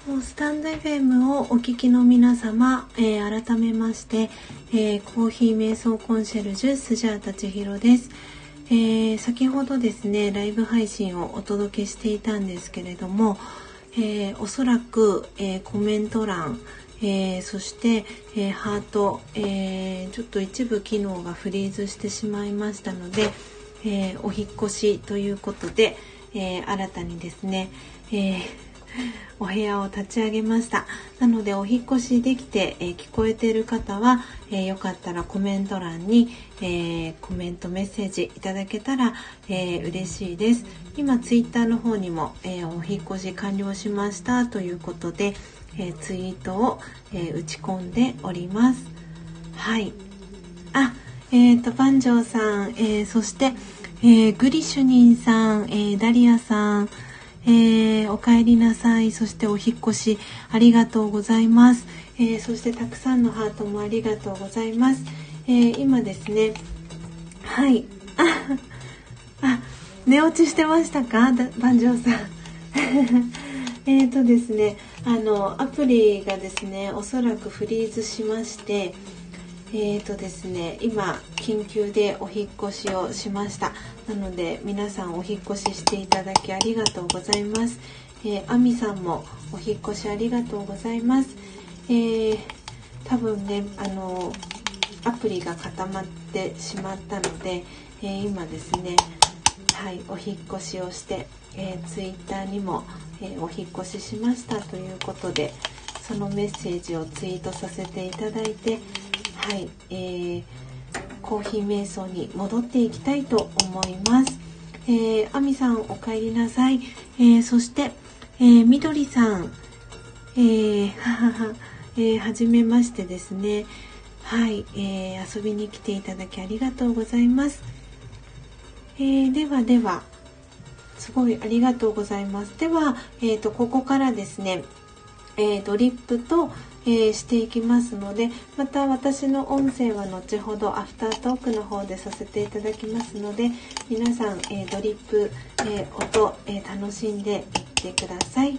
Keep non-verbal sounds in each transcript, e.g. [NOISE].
スタンド FM をお聞きの皆様、えー、改めまして、えー、コーヒー瞑想コンシェルジュスジャータチヒロです、えー、先ほどですねライブ配信をお届けしていたんですけれども、えおそらく、えコメント欄、えそして、えハート、えちょっと一部機能がフリーズしてしまいましたので、えお引越しということで、え新たにですね、えーお部屋を立ち上げました。なのでお引越しできて、えー、聞こえている方は、えー、よかったらコメント欄に、えー、コメントメッセージいただけたら、えー、嬉しいです。今ツイッターの方にも、えお引越し完了しましたということで、えツイートを、え打ち込んでおります。はい。あえっ、と万丈さん、えそして、えグリシュニンさん、えダリアさんえー、お帰りなさい。そしてお引越しありがとうございます。えー、そしてたくさんのハートもありがとうございます。えー、今ですね、はい。[LAUGHS] あ、寝落ちしてましたか？万丈さん。[LAUGHS] えっとですね、あの、アプリがですね、おそらくフリーズしまして、えーとですね、今緊急でお引越しをしました。なので皆さんお引越ししていただきありがとうございます、えー、アミさんもお引越しありがとうございます、えー、多分ねあのアプリが固まってしまったので、えー、今ですねはいお引越しをして、えー、ツイッターにも、えお引越ししましたということでそのメッセージをツイートさせていただいてはい、えー、コーヒー瞑想に戻っていきたいと思います。えー、アミさんお帰りなさい。えー、そして、えー、みどりさん、えー、ははは、えー、はじめましてですね。はい、えー、遊びに来ていただきありがとうございます。えー、ではでは、すごいありがとうございます。では、えっ、ー、と、ここからですね、えー、ドリップと、えー、していきますのでまた私の音声は後ほどアフタートークの方でさせていただきますので皆さん、えー、ドリップ、えー、音、え楽しんでいってください、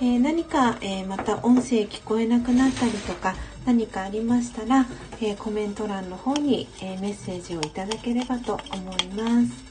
え何か、えまた音声聞こえなくなったりとか何かありましたら、えコメント欄の方に、えメッセージをいただければと思います。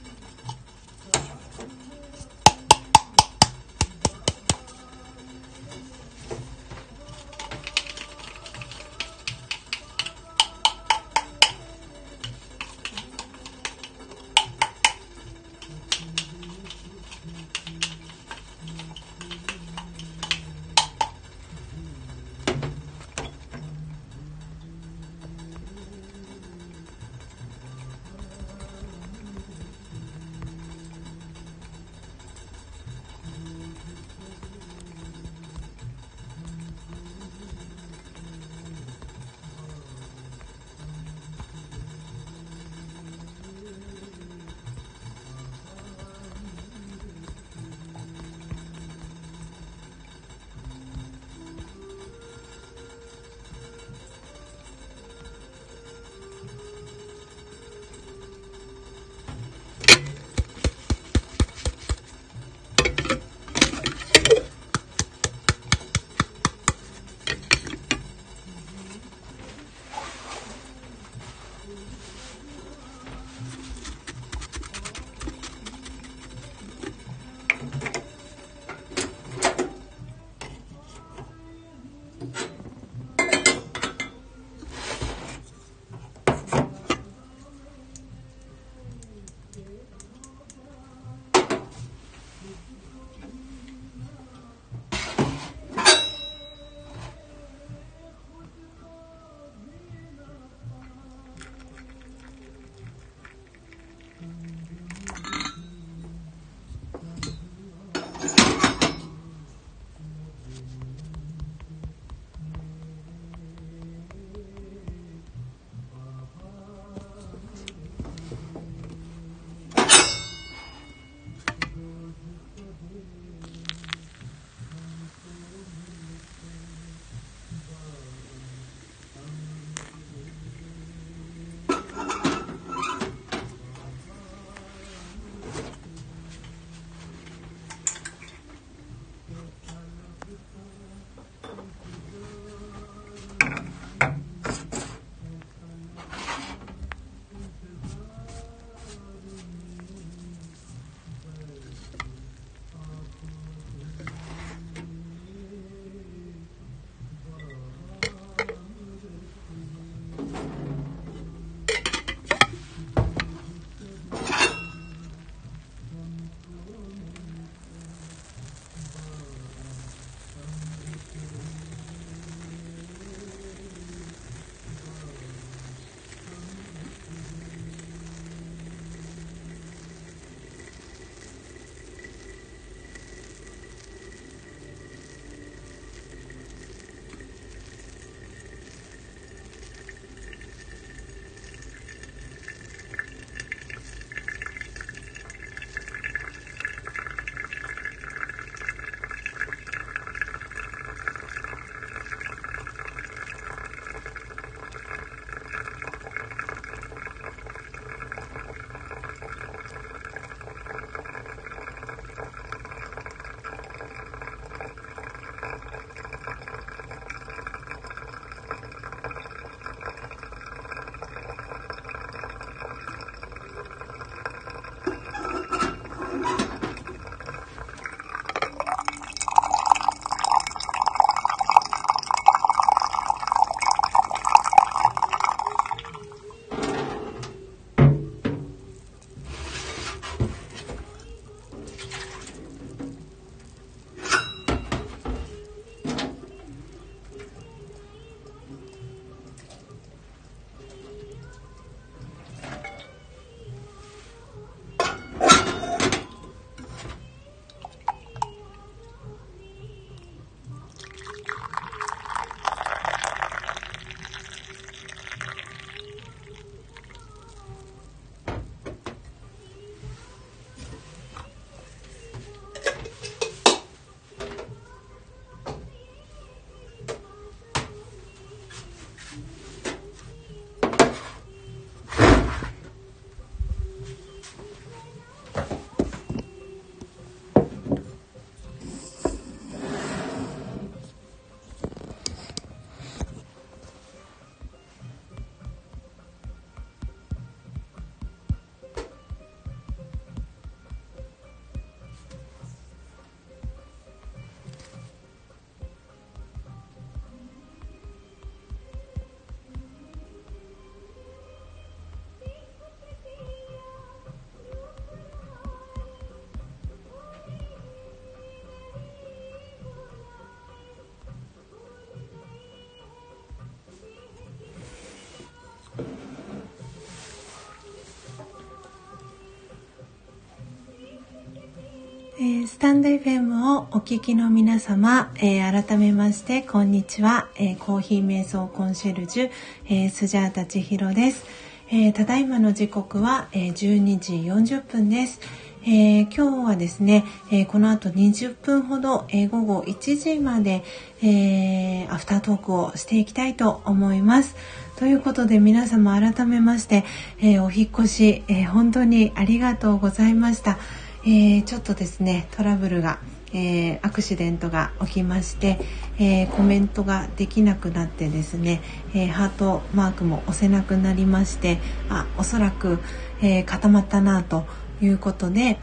タンド FM をお聞きの皆様、えー、改めましてこんにちは、えー、コーヒー瞑想コンシェルジュ、えー、スジャータ千尋です、えただいまの時刻は、え12時40分です、え今日はですね、えこの後20分ほど、え午後1時まで、えアフタートークをしていきたいと思います。ということで皆様改めまして、えお引越し、え本当にありがとうございました。えー、ちょっとですねトラブルが、えー、アクシデントが起きまして、えー、コメントができなくなってですね、えハートマークも押せなくなりましてあおそらく、え固まったなということで、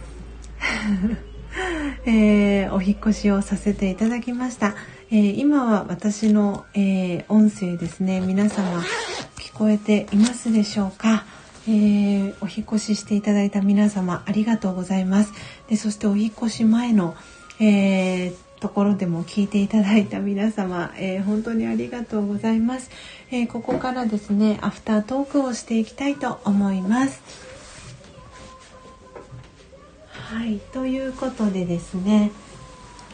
[LAUGHS] えお引越しをさせていただきました、え今は私の、え音声ですね皆様聞こえていますでしょうか？えー、お引越ししていただいた皆様ありがとうございます。でそしてお引越し前の、えー、ところでも聞いていただいた皆様、えー、本当にありがとうございます、えここからですねアフタートークをしていきたいと思います。はいということでですね、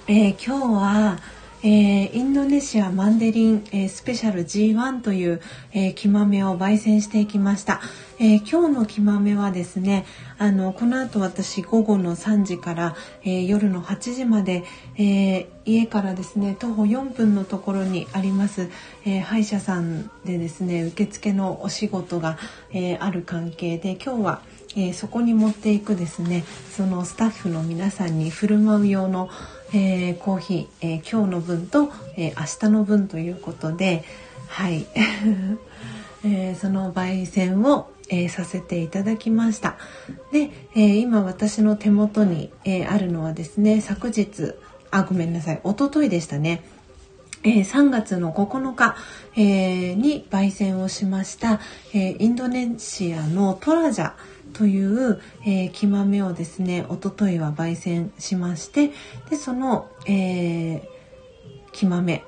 え今日はえー、インドネシアマンデリン、えー、スペシャル G1 という、えー、木豆を焙煎していきました、え今日の木豆はですねあのこの後私午後の3時から、え夜の8時まで、え家からですね徒歩4分のところにあります、え歯医者さんでですね受付のお仕事が、えある関係で今日はえ、そこに持っていくですねそのスタッフの皆さんに振る舞う用の、えー、コーヒー、えー、今日の分と、えー、明日の分ということではい、[LAUGHS] え、その焙煎を、え、させていただきました。で、え、今私の手元に、え、あるのはですね昨日あごめんなさい一昨日でしたね。えー、3月の9日、えー、に焙煎をしました、えー、インドネシアのトラジャという、えー、木豆をですねおとといは焙煎しましてでその、えー、木豆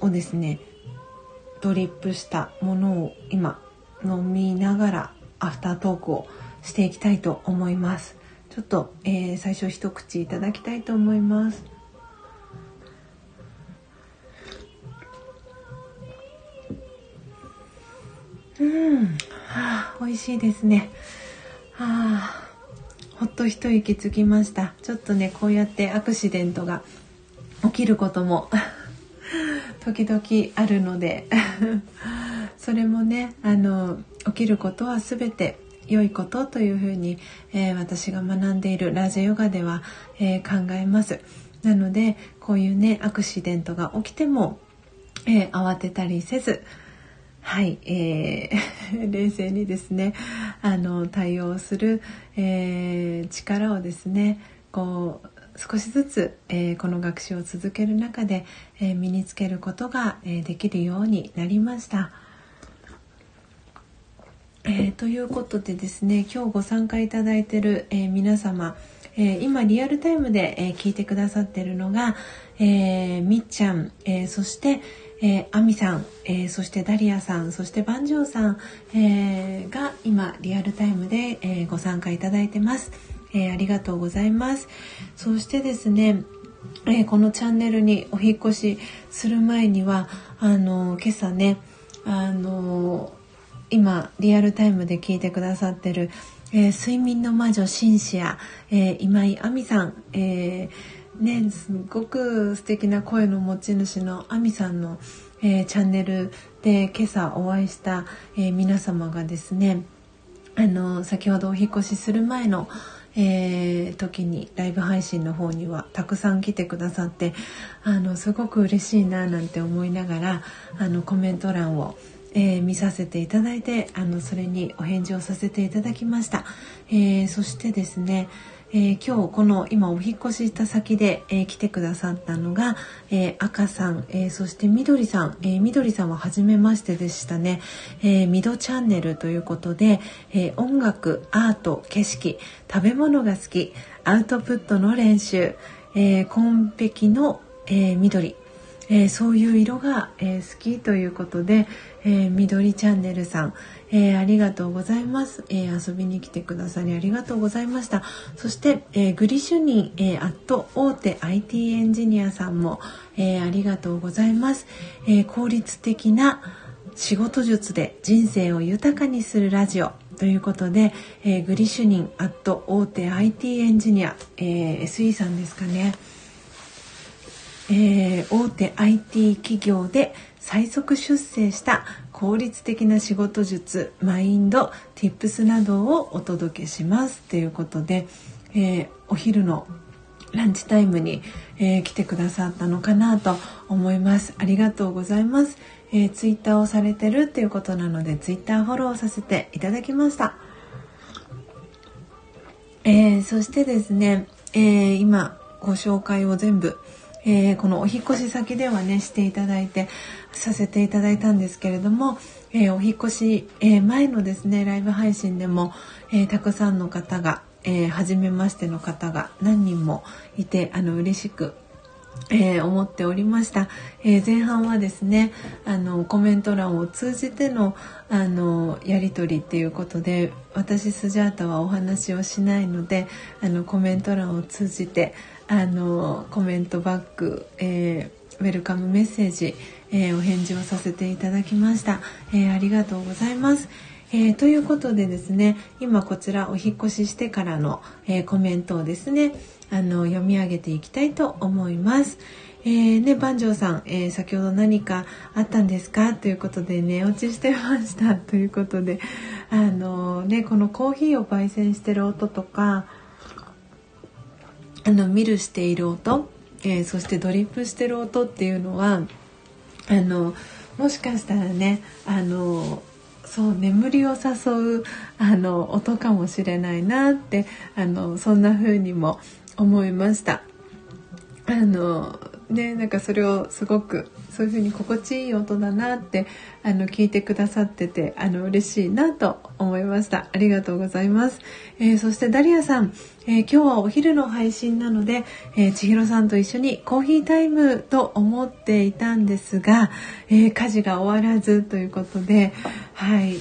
をですねドリップしたものを今飲みながらアフタートークをしていきたいと思います。ちょっと、えー、最初一口いただきたいと思います。うん、はあ、美味しいですね。はあ、ほっと一息つきました。ちょっとねこうやってアクシデントが起きることも [LAUGHS] 時々あるので [LAUGHS] それもねあの起きることは全て良いことというふうに、えー、私が学んでいるラジオヨガでは、えー、考えます。なのでこういうねアクシデントが起きても、えー、慌てたりせずはい、えー、[LAUGHS] 冷静にですねあの対応する、えー、力をですねこう少しずつ、えー、この学習を続ける中で、えー、身につけることが、えー、できるようになりました。えということでですね今日ご参加いただいている、え皆様、え今リアルタイムで、え聞いてくださっているのが、えみっちゃん、えそして、えー、アミさん、えー、そしてダリアさんそしてバンジョーさん、えー、が今リアルタイムで、えー、ご参加いただいてます、えありがとうございます。そしてですねえこのチャンネルにお引越しする前にはあの今朝ねあの今リアルタイムで聞いてくださってる、え睡眠の魔女シンシア、え今井亜美さん、えーねすごく素敵な声の持ち主のあみさんの、えー、チャンネルで今朝お会いした、えー、皆様がですねあの先ほどお引越しする前の、えー、時にライブ配信の方にはたくさん来てくださってあのすごく嬉しいななんて思いながらあのコメント欄をえー、見させていただいてあのそれにお返事をさせていただきました、えー、そしてですねえー、今日この今お引越しした先で、えー、来てくださったのが、えー、赤さん、えそしてみどりさん、えみどりさんは初めましてでしたね、えみどチャンネルということで、え音楽アート景色食べ物が好きアウトプットの練習、えー、コンペキの、え緑え、そういう色が、え、好きということで、えー、緑チャンネルさん、えありがとうございます、え遊びに来てくださりありがとうございました。そして、えグリシュニン、えアット大手 IT エンジニアさんも、えありがとうございます、え効率的な仕事術で人生を豊かにするラジオということで、えグリシュニンアット大手 IT エンジニア、え SE さんですかね。えー、大手 IT 企業で最速出世した効率的な仕事術マインド Tips などをお届けしますということで、えー、お昼のランチタイムに、えー、来てくださったのかなと思います。ありがとうございます、えー、ツイッターをされてるっていうことなのでツイッターフォローさせていただきました、えー、そしてですね、え今ご紹介を全部えー、このお引越し先ではねしていただいてさせていただいたんですけれども、えー、お引越し、えー、前のですねライブ配信でも、えたくさんの方が、えー、初めましての方が何人もいてあの嬉しくえー、思っておりました、えー、前半はですねあのコメント欄を通じてのあのやり取りっていうことで私スジャータはお話をしないのであのコメント欄を通じてあのコメントバック、えー、ウェルカムメッセージ、えー、お返事をさせていただきました、えー、ありがとうございます、えということでですね今こちらお引越ししてからの、えコメントをですねあの読み上げていきたいと思います。えー、ね、番長さん、えー、先ほど何かあったんですか？ということで寝落ちしてました。ということで、あのー、ね、このコーヒーを焙煎してる音とか、あのミルしている音、えー、そしてドリップしてる音っていうのはあのもしかしたらねあのそう眠りを誘うあの音かもしれないなってあのそんな風にも思いました。あのねなんかそれをすごくそういう風に心地いい音だなってあの聞いてくださっててあの嬉しいなと思いました。ありがとうございます、えー、そしてダリアさん、えー、今日はお昼の配信なので、えー、千尋さんと一緒にコーヒータイムと思っていたんですが、え家事が終わらずということではい。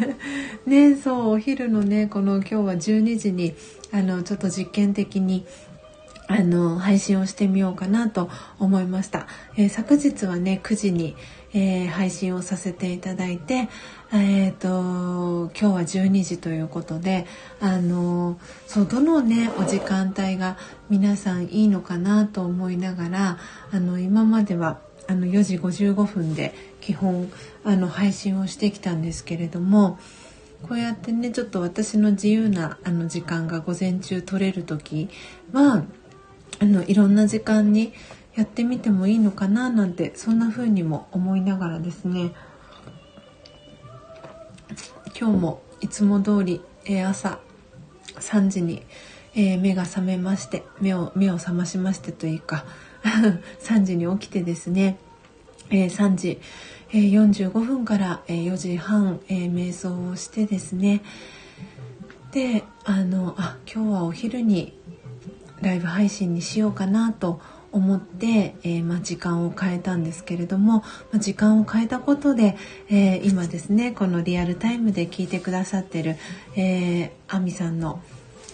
[LAUGHS] ねそうお昼のねこの今日は12時にあのちょっと実験的にあの配信をしてみようかなと思いました、えー、昨日はね9時に、えー、配信をさせていただいてえーと、今日は12時ということであのそうどのねお時間帯が皆さんいいのかなと思いながらあの今まではあの4時55分で基本あの配信をしてきたんですけれどもこうやってねちょっと私の自由なあの時間が午前中取れる時はああのいろんな時間にやってみてもいいのかななんてそんな風にも思いながらですね。今日もいつも通り、え、朝3時に、え、目が覚めまして目を目を覚ましましてというか [LAUGHS] 3時に起きてですね、え、3時、え、45分から、え4時半、え瞑想をしてですね。であのあ今日はお昼にライブ配信にしようかなと思って、えー、まあ、時間を変えたんですけれども、まあ、時間を変えたことで、えー、今ですねこのリアルタイムで聞いてくださってる、えー、アミさんの、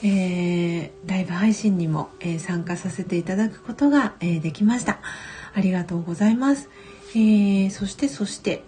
えライブ配信にも、え参加させていただくことが、えできました。ありがとうございます、えそしてそして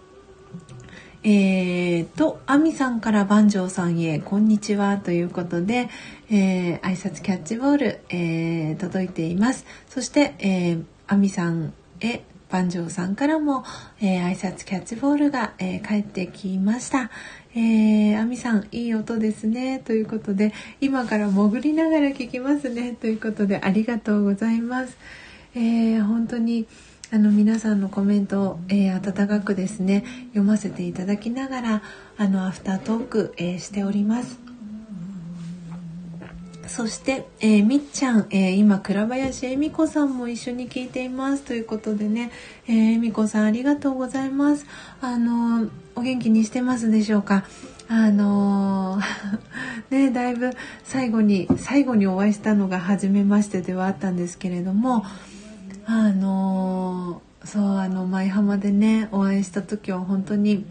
えーと、アミさんから番長さんへ、こんにちはということで、えー、挨拶キャッチボール、えー、届いています。そして、えー、アミさんへ、番長さんからも、えー、挨拶キャッチボールが、えー、帰ってきました。えー、アミさん、いい音ですね。ということで、今から潜りながら聞きますね。ということで、ありがとうございます。えー、本当に、あの皆さんのコメントを、えー、温かくですね読ませていただきながらあのアフタートーク、えー、しております。そして、えー、みっちゃん、え、今倉林恵美子さんも一緒に聞いています。ということでね、え、恵美子さんありがとうございます。あのお元気にしてますでしょうか？あの [LAUGHS] ねだいぶ最後に最後にお会いしたのが初めましてではあったんですけれどもあのー、そうあの舞浜でねお会いした時は本当に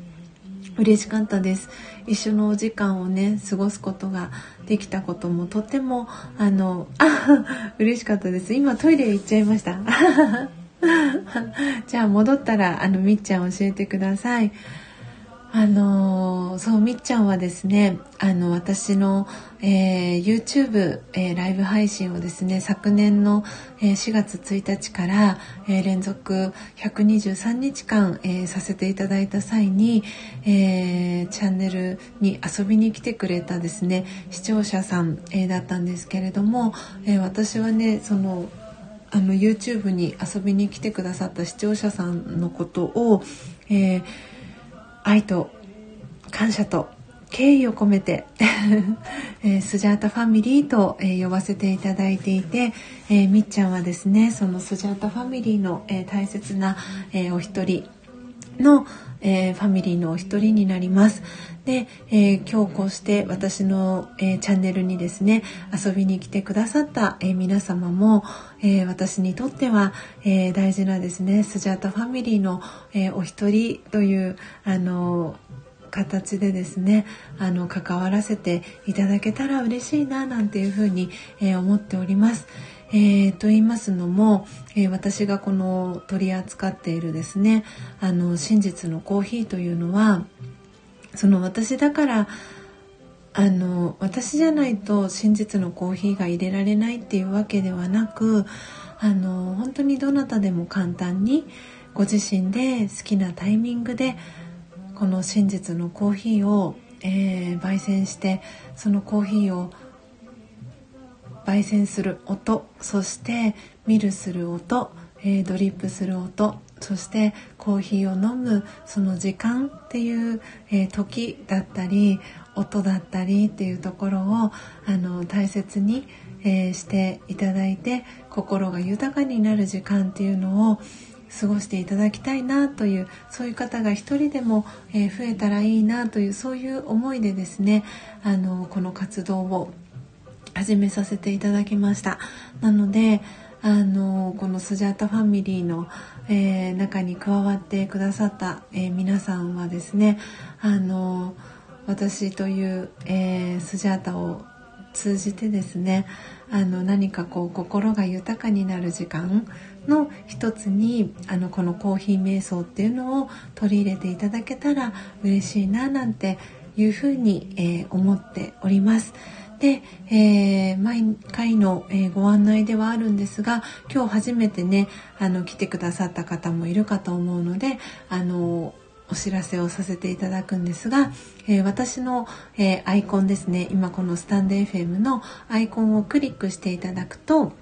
嬉しかったです。一緒のお時間をね過ごすことができたこともとてもあのあ [LAUGHS] 嬉しかったです。今トイレ行っちゃいました。[LAUGHS] じゃあ戻ったらあのみっちゃん教えてください。あのそうみっちゃんはですねあの私の、えー、YouTube、えー、ライブ配信をですね昨年の、えー、4月1日から、え連続123日間、えさせていただいた際に、えチャンネルに遊びに来てくれたですね視聴者さん、えだったんですけれども、え私はねそのあの YouTube に遊びに来てくださった視聴者さんのことを、えー愛と感謝と敬意を込めて [LAUGHS] えー、スジャータファミリーと、えー、呼ばせていただいていて、えー、みっちゃんはですねそのスジャータファミリーの、え大切な、えお一人の、えファミリーのお一人になります。で、え今日こうして私の、えチャンネルにですね遊びに来てくださった、え皆様も、え私にとっては、え大事なですねスジャータファミリーの、えお一人というあの形でですねあの関わらせていただけたら嬉しいななんていうふうに、えー、思っております。えー、と言いますのも、えー、私がこの取り扱っているですねあの真実のコーヒーというのはその私だからあの私じゃないと真実のコーヒーが入れられないっていうわけではなくあの本当にどなたでも簡単にご自身で好きなタイミングでこの真実のコーヒーを、えー、焙煎してそのコーヒーを焙煎する音そしてミルする音、えー、ドリップする音そしてコーヒーを飲むその時間っていう、えー、時だったり音だったりっていうところをあの大切に、えー、していただいて心が豊かになる時間っていうのを過ごしていただきたいなというそういう方が一人でも、え増えたらいいなというそういう思いでですねあのこの活動を始めさせていただきましたなのであのこのスジャータファミリーの、えー、中に加わってくださった、えー、皆さんはですねあの私という、えー、スジャータを通じてですねあの何かこう心が豊かになる時間の一つにあのこのコーヒー瞑想っていうのを取り入れていただけたら嬉しいななんていうふうに、えー、思っております。で、えー、毎回の、えー、ご案内ではあるんですが今日初めてねあの来てくださった方もいるかと思うのであのお知らせをさせていただくんですが、えー、私の、えアイコンですね今このスタンド FM のアイコンをクリックしていただくと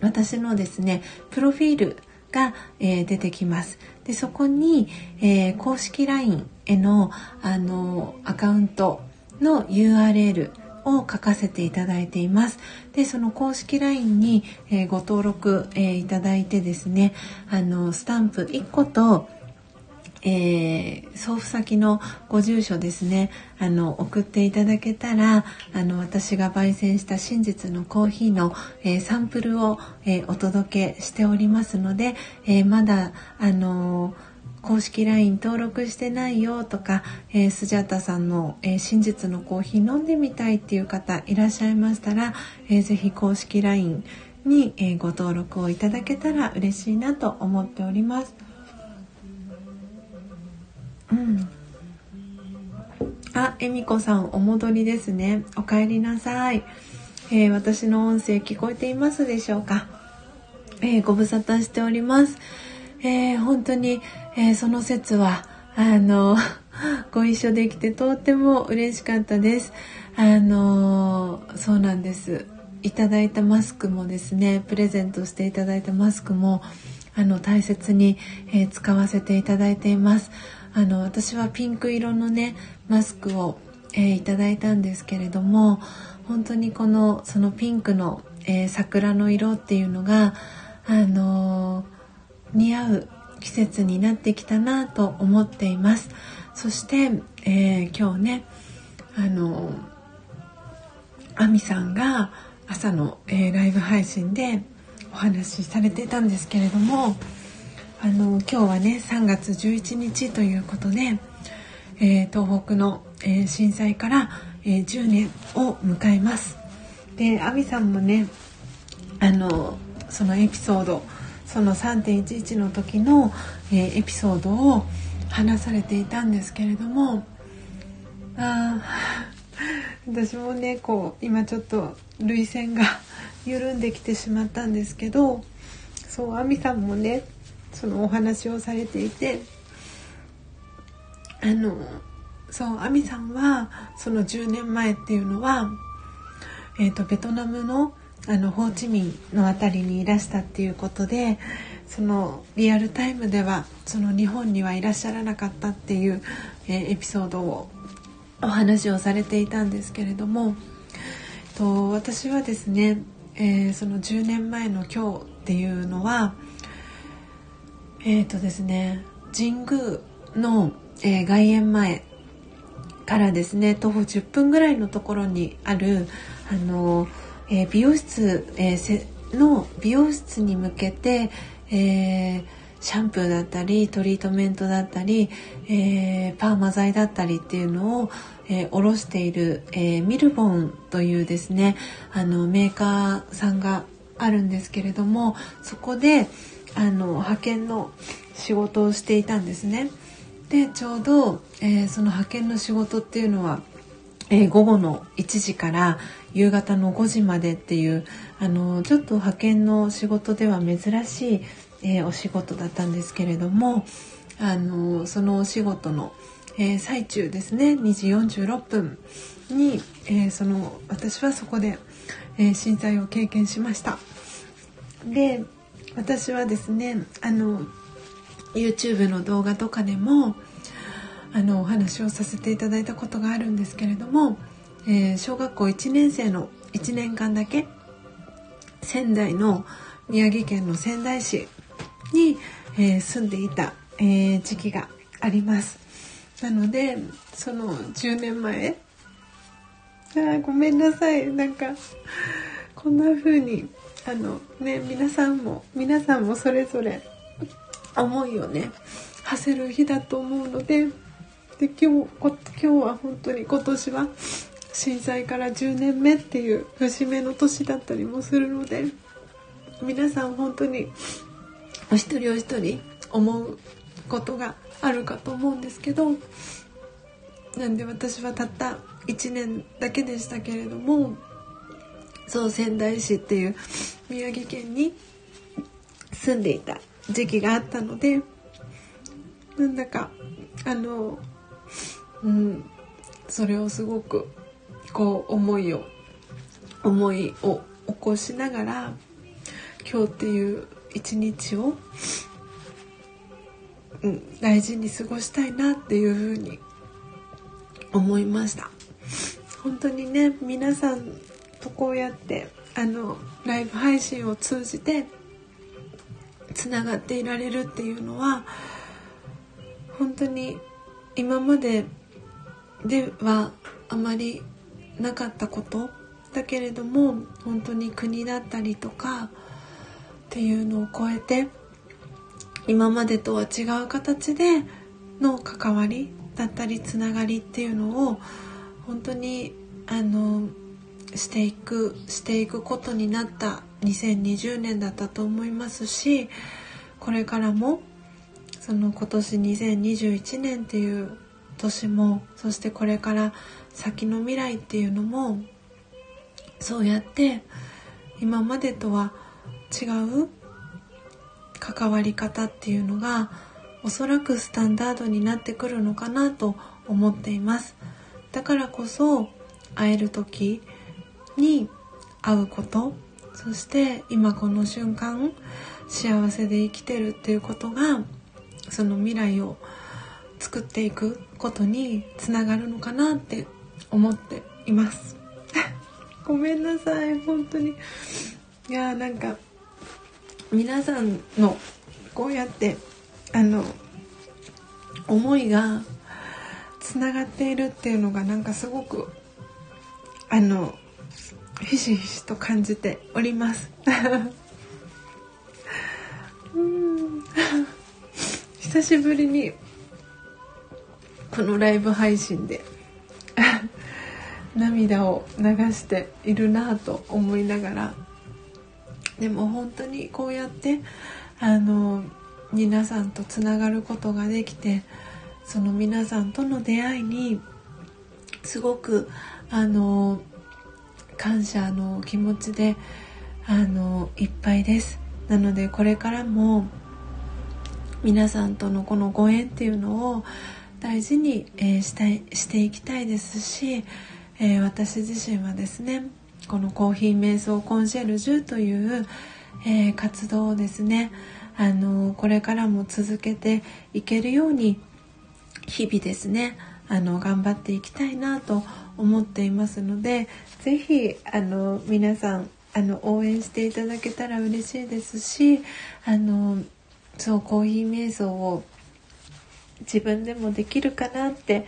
私のですねプロフィールが、えー、出てきます。でそこに、えー、公式 LINE へのあのアカウントの URL を書かせていただいています。でその公式 LINE に、えー、ご登録、えいただいてですねあのスタンプ1個とえー、送付先のご住所ですねあの送っていただけたらあの私が焙煎した真実のコーヒーの、えー、サンプルを、えー、お届けしておりますので、えまだあの公式 LINE 登録してないよとか、えー、スジャタさんの、えー、真実のコーヒー飲んでみたいっていう方いらっしゃいましたら、えー、ぜひ公式 LINE に、えご登録をいただけたら嬉しいなと思っております。うん。あ、えみこさんお戻りですね。お帰りなさい。えー、私の音声聞こえていますでしょうか？えー、ご無沙汰しております。えー、本当に、えその説はあの [LAUGHS] ご一緒できてとっても嬉しかったです。あのそうなんです。いただいたマスクもですね、プレゼントしていただいたマスクもあの大切に、え使わせていただいています。あの私はピンク色のねマスクを、えー、いただいたんですけれども本当にこのそのピンクの、えー、桜の色っていうのがあのー、似合う季節になってきたなと思っています。そして、え今日ねあのアミさんが朝の、えライブ配信でお話しされていたんですけれどもあの今日はね3月11日ということで、えー、東北の、えー、震災から、えー、10年を迎えます。で亜美さんもねあのそのエピソードその3.11の時の、えー、エピソードを話されていたんですけれどもあ [LAUGHS] 私もねこう今ちょっと涙腺が [LAUGHS] 緩んできてしまったんですけどそう亜美さんもねそのお話をされていてあのそう亜美さんはその10年前っていうのは、えーと、ベトナムのあのホーチミンの辺りにいらしたっていうことでそのリアルタイムではその日本にはいらっしゃらなかったっていう、えー、エピソードをお話をされていたんですけれどもと私はですね、えー、その10年前の今日っていうのはえっ、ー、とですね神宮の、えー、外苑前からですね徒歩10分ぐらいのところにあるあの、え美容室、えの美容室に向けて、えーシャンプーだったりトリートメントだったり、え、パーマ剤だったりっていうのを、えー、卸している、え、ミルボンというですねあのメーカーさんがあるんですけれどもそこであの派遣の仕事をしていたんですね。でちょうど、えその派遣の仕事っていうのは、え午後の1時から夕方の5時までっていうあのちょっと派遣の仕事では珍しいえー、お仕事だったんですけれどもあのそのお仕事の、えー、最中ですね2時46分に、え、その私はそこで、え震災を経験しました。で私はですねあの YouTube の動画とかでもあのお話をさせていただいたことがあるんですけれども、え小学校1年生の1年間だけ仙台の宮城県の仙台市に、えー、住んでいた、えー、時期があります。なのでその10年前あごめんなさい。なんかこんな風にあのね皆さんも皆さんもそれぞれ思いをね馳せる日だと思うのでで今日今日は本当に今年は震災から10年目っていう節目の年だったりもするので皆さん本当にお一人お一人思うことがあるかと思うんですけどなんで私はたった1年だけでしたけれどもそう仙台市っていう宮城県に住んでいた時期があったのでなんだかあのうん。それをすごくこう思いを思いを起こしながら今日っていう一日を、うん、大事に過ごしたいなっていうふうに思いました。本当にね皆さんとこうやってあのライブ配信を通じてつながっていられるっていうのは本当に今までではあまりなかったことだけれども本当に国だったりとかっていうのを超えて今までとは違う形での関わりだったりつながりっていうのを本当にあのしていくしていくことになった2020年だったと思いますしこれからもその今年2021年っていう年もそしてこれから先の未来っていうのもそうやって今までとは違う関わり方っていうのがおそらくスタンダードになってくるのかなと思っています。だからこそ会える時に会うことそして今この瞬間幸せで生きてるっていうことがその未来を作っていくことにつながるのかなって思っています。[LAUGHS] ごめんなさい。本当に。いやーなんか皆さんのこうやってあの思いがつながっているっていうのがなんかすごくあのひしひしと感じております。[LAUGHS] うん。久しぶりにこのライブ配信で [LAUGHS] 涙を流しているなぁと思いながらでも本当にこうやってあの皆さんとつながることができてその皆さんとの出会いにすごくあの感謝の気持ちであのいっぱいです。なのでこれからも皆さんとのこのご縁っていうのを大事に、えー、したいしていきたいですし、えー、私自身はですねこのコーヒー瞑想コンシェルジュという、えー、活動をですねあのこれからも続けていけるように日々ですねあの頑張っていきたいなと思っていますので是非あの皆さんあの応援していただけたら嬉しいですしあのそうコーヒー瞑想を自分でもできるかなって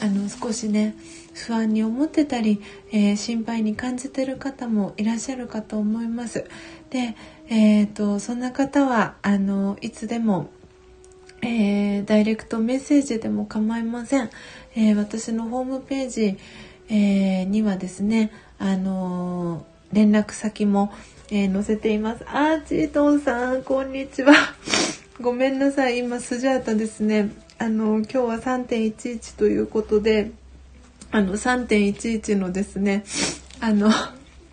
あの少しね不安に思ってたり、えー、心配に感じてる方もいらっしゃるかと思います。で、えーと、そんな方はあのいつでも、えー、ダイレクトメッセージでも構いません。えー、私のホームページ、えにはですね、あの連絡先も、え載せています。あーチートンさん、こんにちは。[LAUGHS] ごめんなさい。今、スジャータですね。あの今日は3.11ということであの3.11のですねあの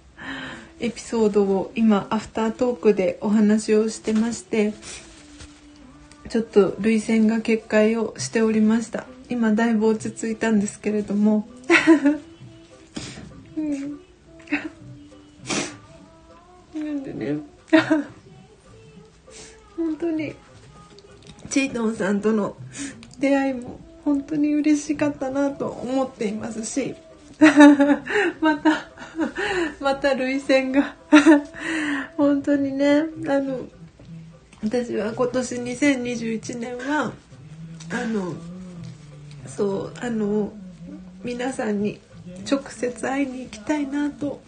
[LAUGHS] エピソードを今アフタートークでお話をしてましてちょっと涙腺が決壊をしておりました今だいぶ落ち着いたんですけれども、うん、なんでね。[LAUGHS] 本当に。チートンさんとの出会いも本当に嬉しかったなと思っていますし [LAUGHS] また [LAUGHS] また涙腺が本当にねあの私は今年2021年はあのそうあの皆さんに直接会いに行きたいなと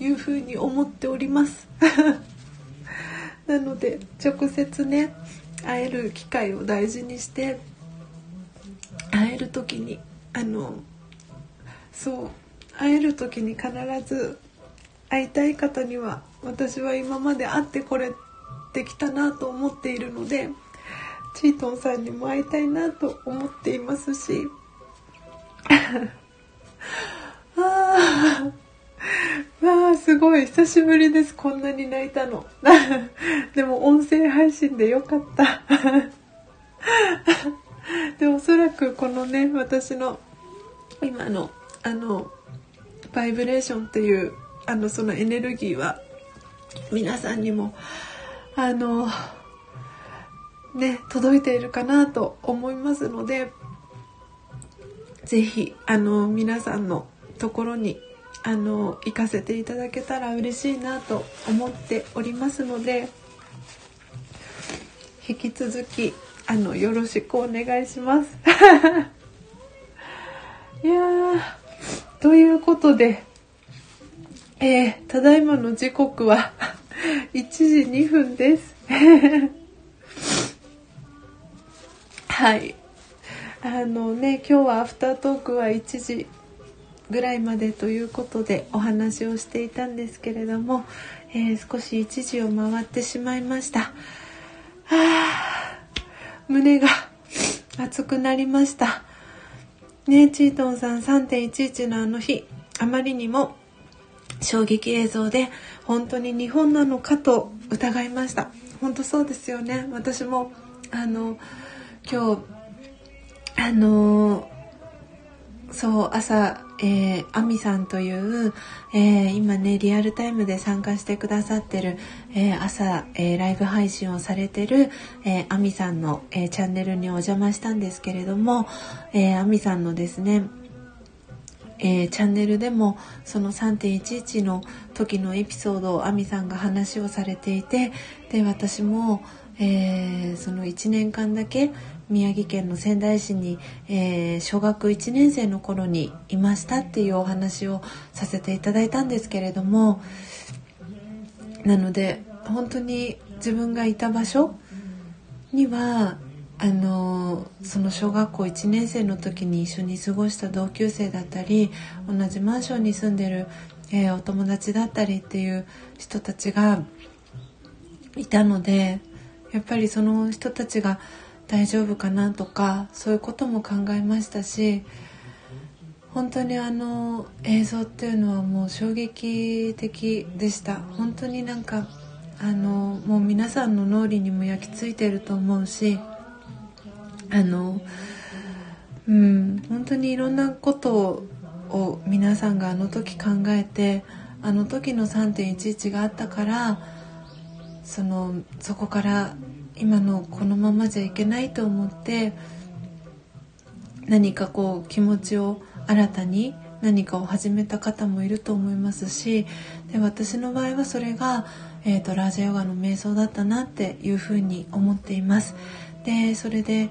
いうふうに思っております。[LAUGHS] なので直接ね会える機会を大事にして会える時にあのそう会える時に必ず会いたい方には私は今まで会ってこれてきたなと思っているのでチートンさんにも会いたいなと思っていますしああ [LAUGHS] [LAUGHS] わあすごい。久しぶりです。こんなに泣いたの。[LAUGHS] でも音声配信でよかった。[LAUGHS] でおそらくこのね私の今のあのバイブレーションっていうあのそのエネルギーは皆さんにもあのね届いているかなと思いますので是非あの皆さんのところにあの行かせていただけたら嬉しいなと思っておりますので引き続きあのよろしくお願いします。[LAUGHS] いやということでえー、ただいまの時刻は [LAUGHS] 1時2分です。[LAUGHS] はい。あのね今日はアフタートークは1時ぐらいまでということでお話をしていたんですけれども、えー、少し1時を回ってしまいました。はあ胸が熱くなりました。ねチートンさん3.11のあの日、あまりにも衝撃映像で本当に日本なのかと疑いました。本当そうですよね。私もあの今日あのそう朝えー、アミさんという、えー、今ねリアルタイムで参加してくださってる、えー、朝、えライブ配信をされてる、えアミさんの、えチャンネルにお邪魔したんですけれども、えアミさんのですねえー、チャンネルでもその3.11の時のエピソードを亜美さんが話をされていてで私も、えー、その1年間だけ宮城県の仙台市に、えー、小学1年生の頃にいましたっていうお話をさせていただいたんですけれどもなので本当に自分がいた場所にはあのその小学校1年生の時に一緒に過ごした同級生だったり同じマンションに住んでる、えー、お友達だったりっていう人たちがいたのでやっぱりその人たちが大丈夫かなとかそういうことも考えましたし本当にあの映像っていうのはもう衝撃的でした。本当になんかあのもう皆さんの脳裏にも焼き付いてると思うしあのうん本当にいろんなことを皆さんがあの時考えてあの時の3.11があったからそのそこから今のこのままじゃいけないと思って何かこう気持ちを新たに何かを始めた方もいると思いますしで私の場合はそれが、えーと、ラージャヨガの瞑想だったなっていうふうに思っています。でそれで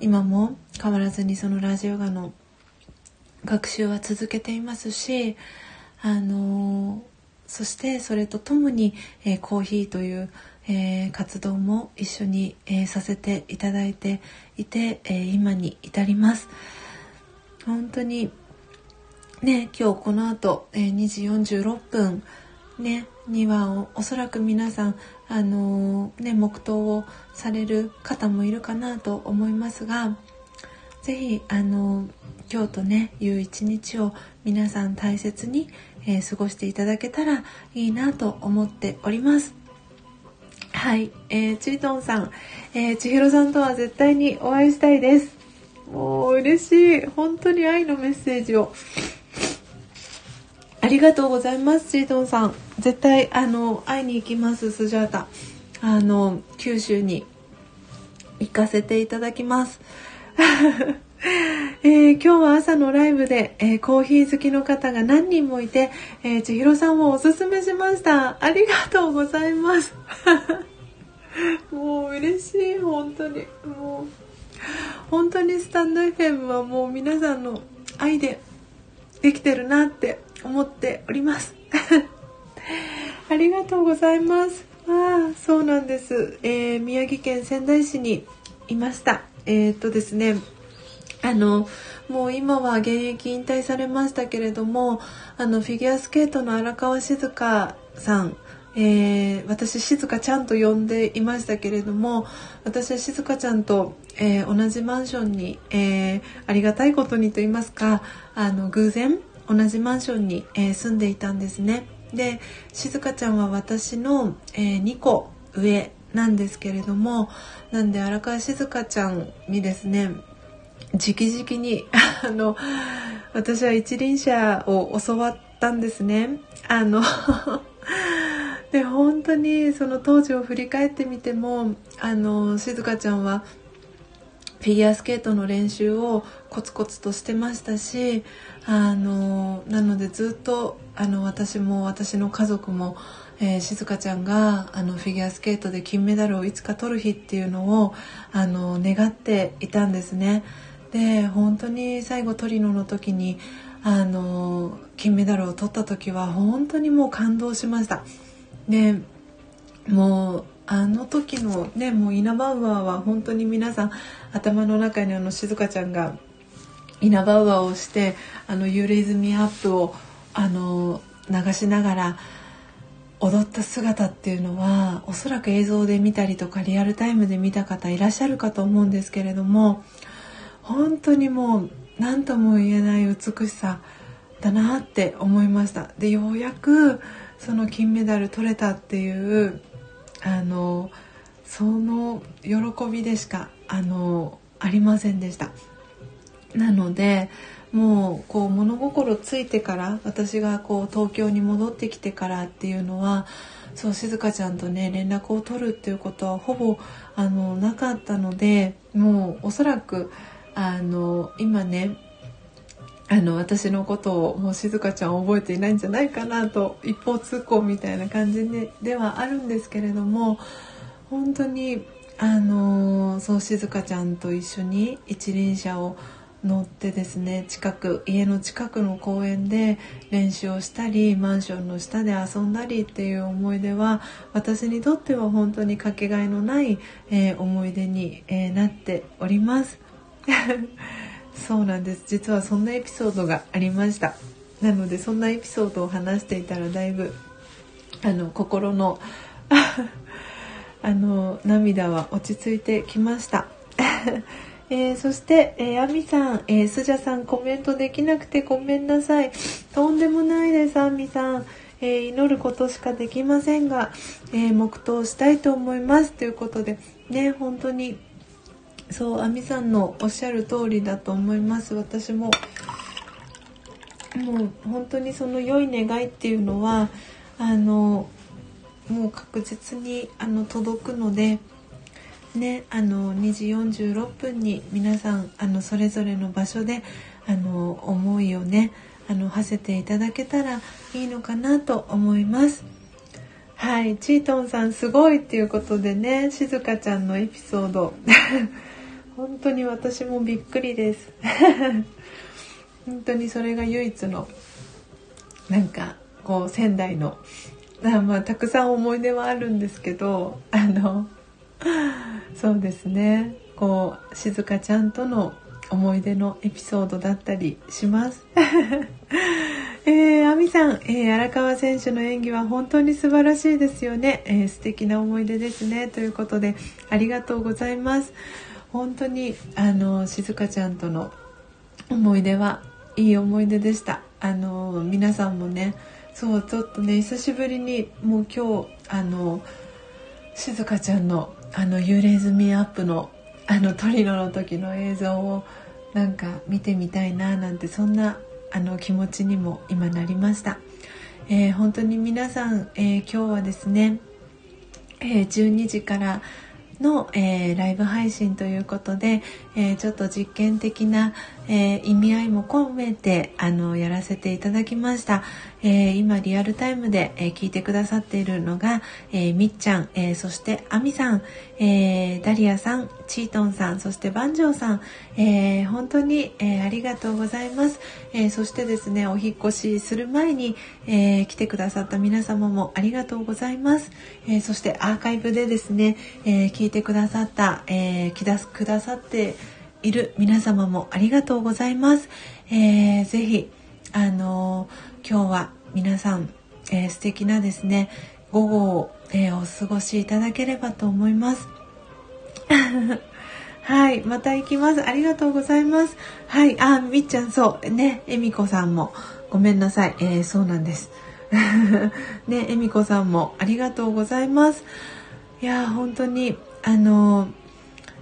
今も変わらずにそのラジオガの学習は続けていますしあのそしてそれとともに、えー、コーヒーという、えー、活動も一緒に、えー、させていただいていて、え今に至ります本当にね今日この後、え2時46分ねにはおそらく皆さんあのー、ね、黙祷をされる方もいるかなと思いますが是非あの、今日とねいう一日を皆さん大切に、え、過ごしていただけたらいいなと思っております。はい、えー、チリトンさん、えー、千尋さんとは絶対にお会いしたいです。もう嬉しい。本当に愛のメッセージを。ありがとうございます、チリトンさん。絶対あの会いに行きますスジャータあの九州に行かせていただきます [LAUGHS] えー、今日は朝のライブで、えー、コーヒー好きの方が何人もいて、えー、千尋さんをおすすめしましたありがとうございます [LAUGHS] もう嬉しい本当にもう本当にスタンド FM はもう皆さんの愛でできてるなって思っております [LAUGHS] ありがとうございます。ああ、そうなんです。えー、宮城県仙台市にいました。えー、っとですね、あの、もう今は現役引退されましたけれども、あの、フィギュアスケートの荒川静香さん、えー、私静香ちゃんと呼んでいましたけれども私は静香ちゃんと、えー、同じマンションに、えー、ありがたいことにと言いますかあの偶然同じマンションに、え住んでいたんですね。で静香ちゃんは私の、えー、2個上なんですけれどもなんで荒川静香ちゃんにですね直々に [LAUGHS] あの私は一輪車を教わったんですね。あの [LAUGHS] で本当にその当時を振り返ってみてもあの静香ちゃんはフィギュアスケートの練習をコツコツとしてましたしあのなのでずっとあの私も私の家族も、えー、静香ちゃんがあのフィギュアスケートで金メダルをいつか取る日っていうのをあの願っていたんですね。で本当に最後トリノの時にあの金メダルを取った時は本当にもう感動しました。でもうあの時のねもうイナバウアーは本当に皆さん頭の中にあの静香ちゃんがイナバウアーをしてあの「ユーレイズミアップをあの流しながら踊った姿っていうのはおそらく映像で見たりとかリアルタイムで見た方いらっしゃるかと思うんですけれども本当にもう何とも言えない美しさだなって思いましたでようやくその金メダル取れたっていうあのその喜びでしかあのありませんでした。なのでもうこう物心ついてから私がこう東京に戻ってきてからっていうのはそう静香ちゃんとね連絡を取るっていうことはほぼあのなかったのでもうおそらくあの今ねあの私のことをもう静香ちゃん覚えていないんじゃないかなと一方通行みたいな感じでではあるんですけれども本当にあのそう静香ちゃんと一緒に一輪車を乗ってですね近く家の近くの公園で練習をしたりマンションの下で遊んだりっていう思い出は私にとっては本当にかけがえのない、えー、思い出に、えー、なっております。[LAUGHS] そうなんです実はそんなエピソードがありましたなのでそんなエピソードを話していたらだいぶあの心の [LAUGHS] あの涙は落ち着いてきました [LAUGHS] えー、そして、えー、アミさん、えー、スジャさん、コメントできなくてごめんなさい。とんでもないです、アミさん。えー、祈ることしかできませんが、えー、黙祷したいと思います。ということで、ね、本当に、そう、アミさんのおっしゃる通りだと思います。私も、もう本当にその良い願いっていうのは、あの、もう確実にあの届くので、ね、あの2時46分に皆さんあのそれぞれの場所であの思いをねあの馳せていただけたらいいのかなと思います。はい、チートンさんすごいっていうことでね、しずかちゃんのエピソード。本当に私もびっくりです。[LAUGHS] 本当にそれが唯一の、なんか、こう、仙台の、まあ、たくさん思い出はあるんですけど、あの、そうですねこう静香ちゃんとの思い出のエピソードだったりします。[LAUGHS] えー、アミさん、えー、荒川選手の演技は本当に素晴らしいですよね、えー、素敵な思い出ですねということでありがとうございます本当にあの静香ちゃんとの思い出はいい思い出でした。あの皆さんもねそうちょっとね久しぶりにもう今日あの静香ちゃんのあの幽霊済みアップのあのトリノの時の映像をなんか見てみたいななんてそんなあの気持ちにも今なりました、えー、本当に皆さん、えー、今日はですね、えー、12時からの、えー、ライブ配信ということで、えー、ちょっと実験的な、えー、意味合いも込めてあのやらせていただきました、え今リアルタイムで、え聞いてくださっているのが、えみっちゃん、えそしてあみさん、えダリアさんチートンさんそしてバンジョーさん、え本当に、えありがとうございます、えそしてですねお引越しする前に、え来てくださった皆様もありがとうございます、えそしてアーカイブでですね、え聞いてくださった、えー、来だすくださっている皆様もありがとうございます。えー、ぜひ、あのー、今日は皆さん、えー、素敵なですね、午後を、えー、お過ごしいただければと思います。[LAUGHS] はい、また行きます。ありがとうございます。はい、あ、みっちゃん、そう、ね、えみこさんも、ごめんなさい。えー、そうなんです。[LAUGHS] ね、えみこさんもありがとうございます。いや、本当に、あの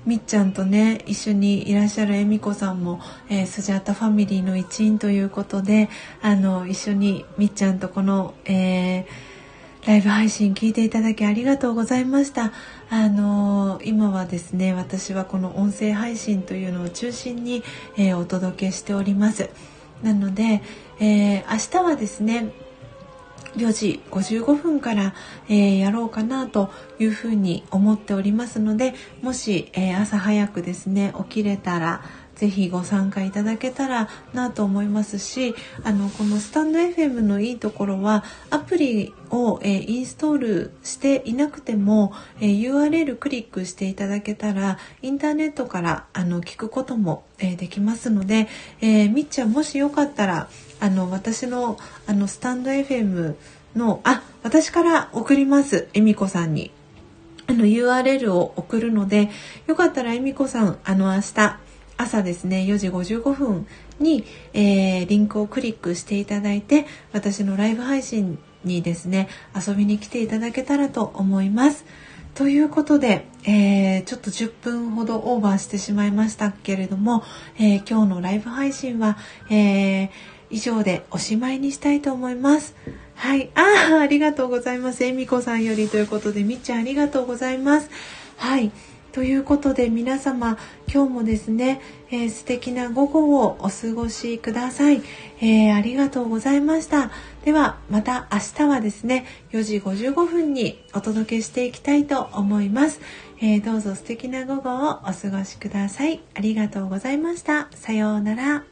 みっちゃんとね一緒にいらっしゃるえみこさんも、えー、スジャータファミリーの一員ということであの一緒にみっちゃんとこの、えー、ライブ配信聞いていただきありがとうございました。あの今はですね私はこの音声配信というのを中心に、えー、お届けしております。なので、えー、明日はですね4時55分から、えー、やろうかなというふうに思っておりますのでもし、えー、朝早くですね起きれたらぜひご参加いただけたらなと思いますしあのこのスタンド FM のいいところはアプリを、えー、インストールしていなくても、えー、URL クリックしていただけたらインターネットからあの聞くことも、えー、できますので、えみっちゃんもしよかったらあの私のあのスタンド FM のあ私から送りますえみこさんにあの URL を送るのでよかったらえみこさんあの明日朝ですね4時55分に、えー、リンクをクリックしていただいて私のライブ配信にですね遊びに来ていただけたらと思います。ということで、えー、ちょっと10分ほどオーバーしてしまいましたけれども、えー、今日のライブ配信は、えー、以上でおしまいにしたいと思います。はい。ああ、ありがとうございます。えみこさんよりということで、みっちゃんありがとうございます。はい。ということで皆様今日もですね、えー、素敵な午後をお過ごしください、えー、ありがとうございましたではまた明日はですね4時55分にお届けしていきたいと思います、えー、どうぞ素敵な午後をお過ごしくださいありがとうございましたさようなら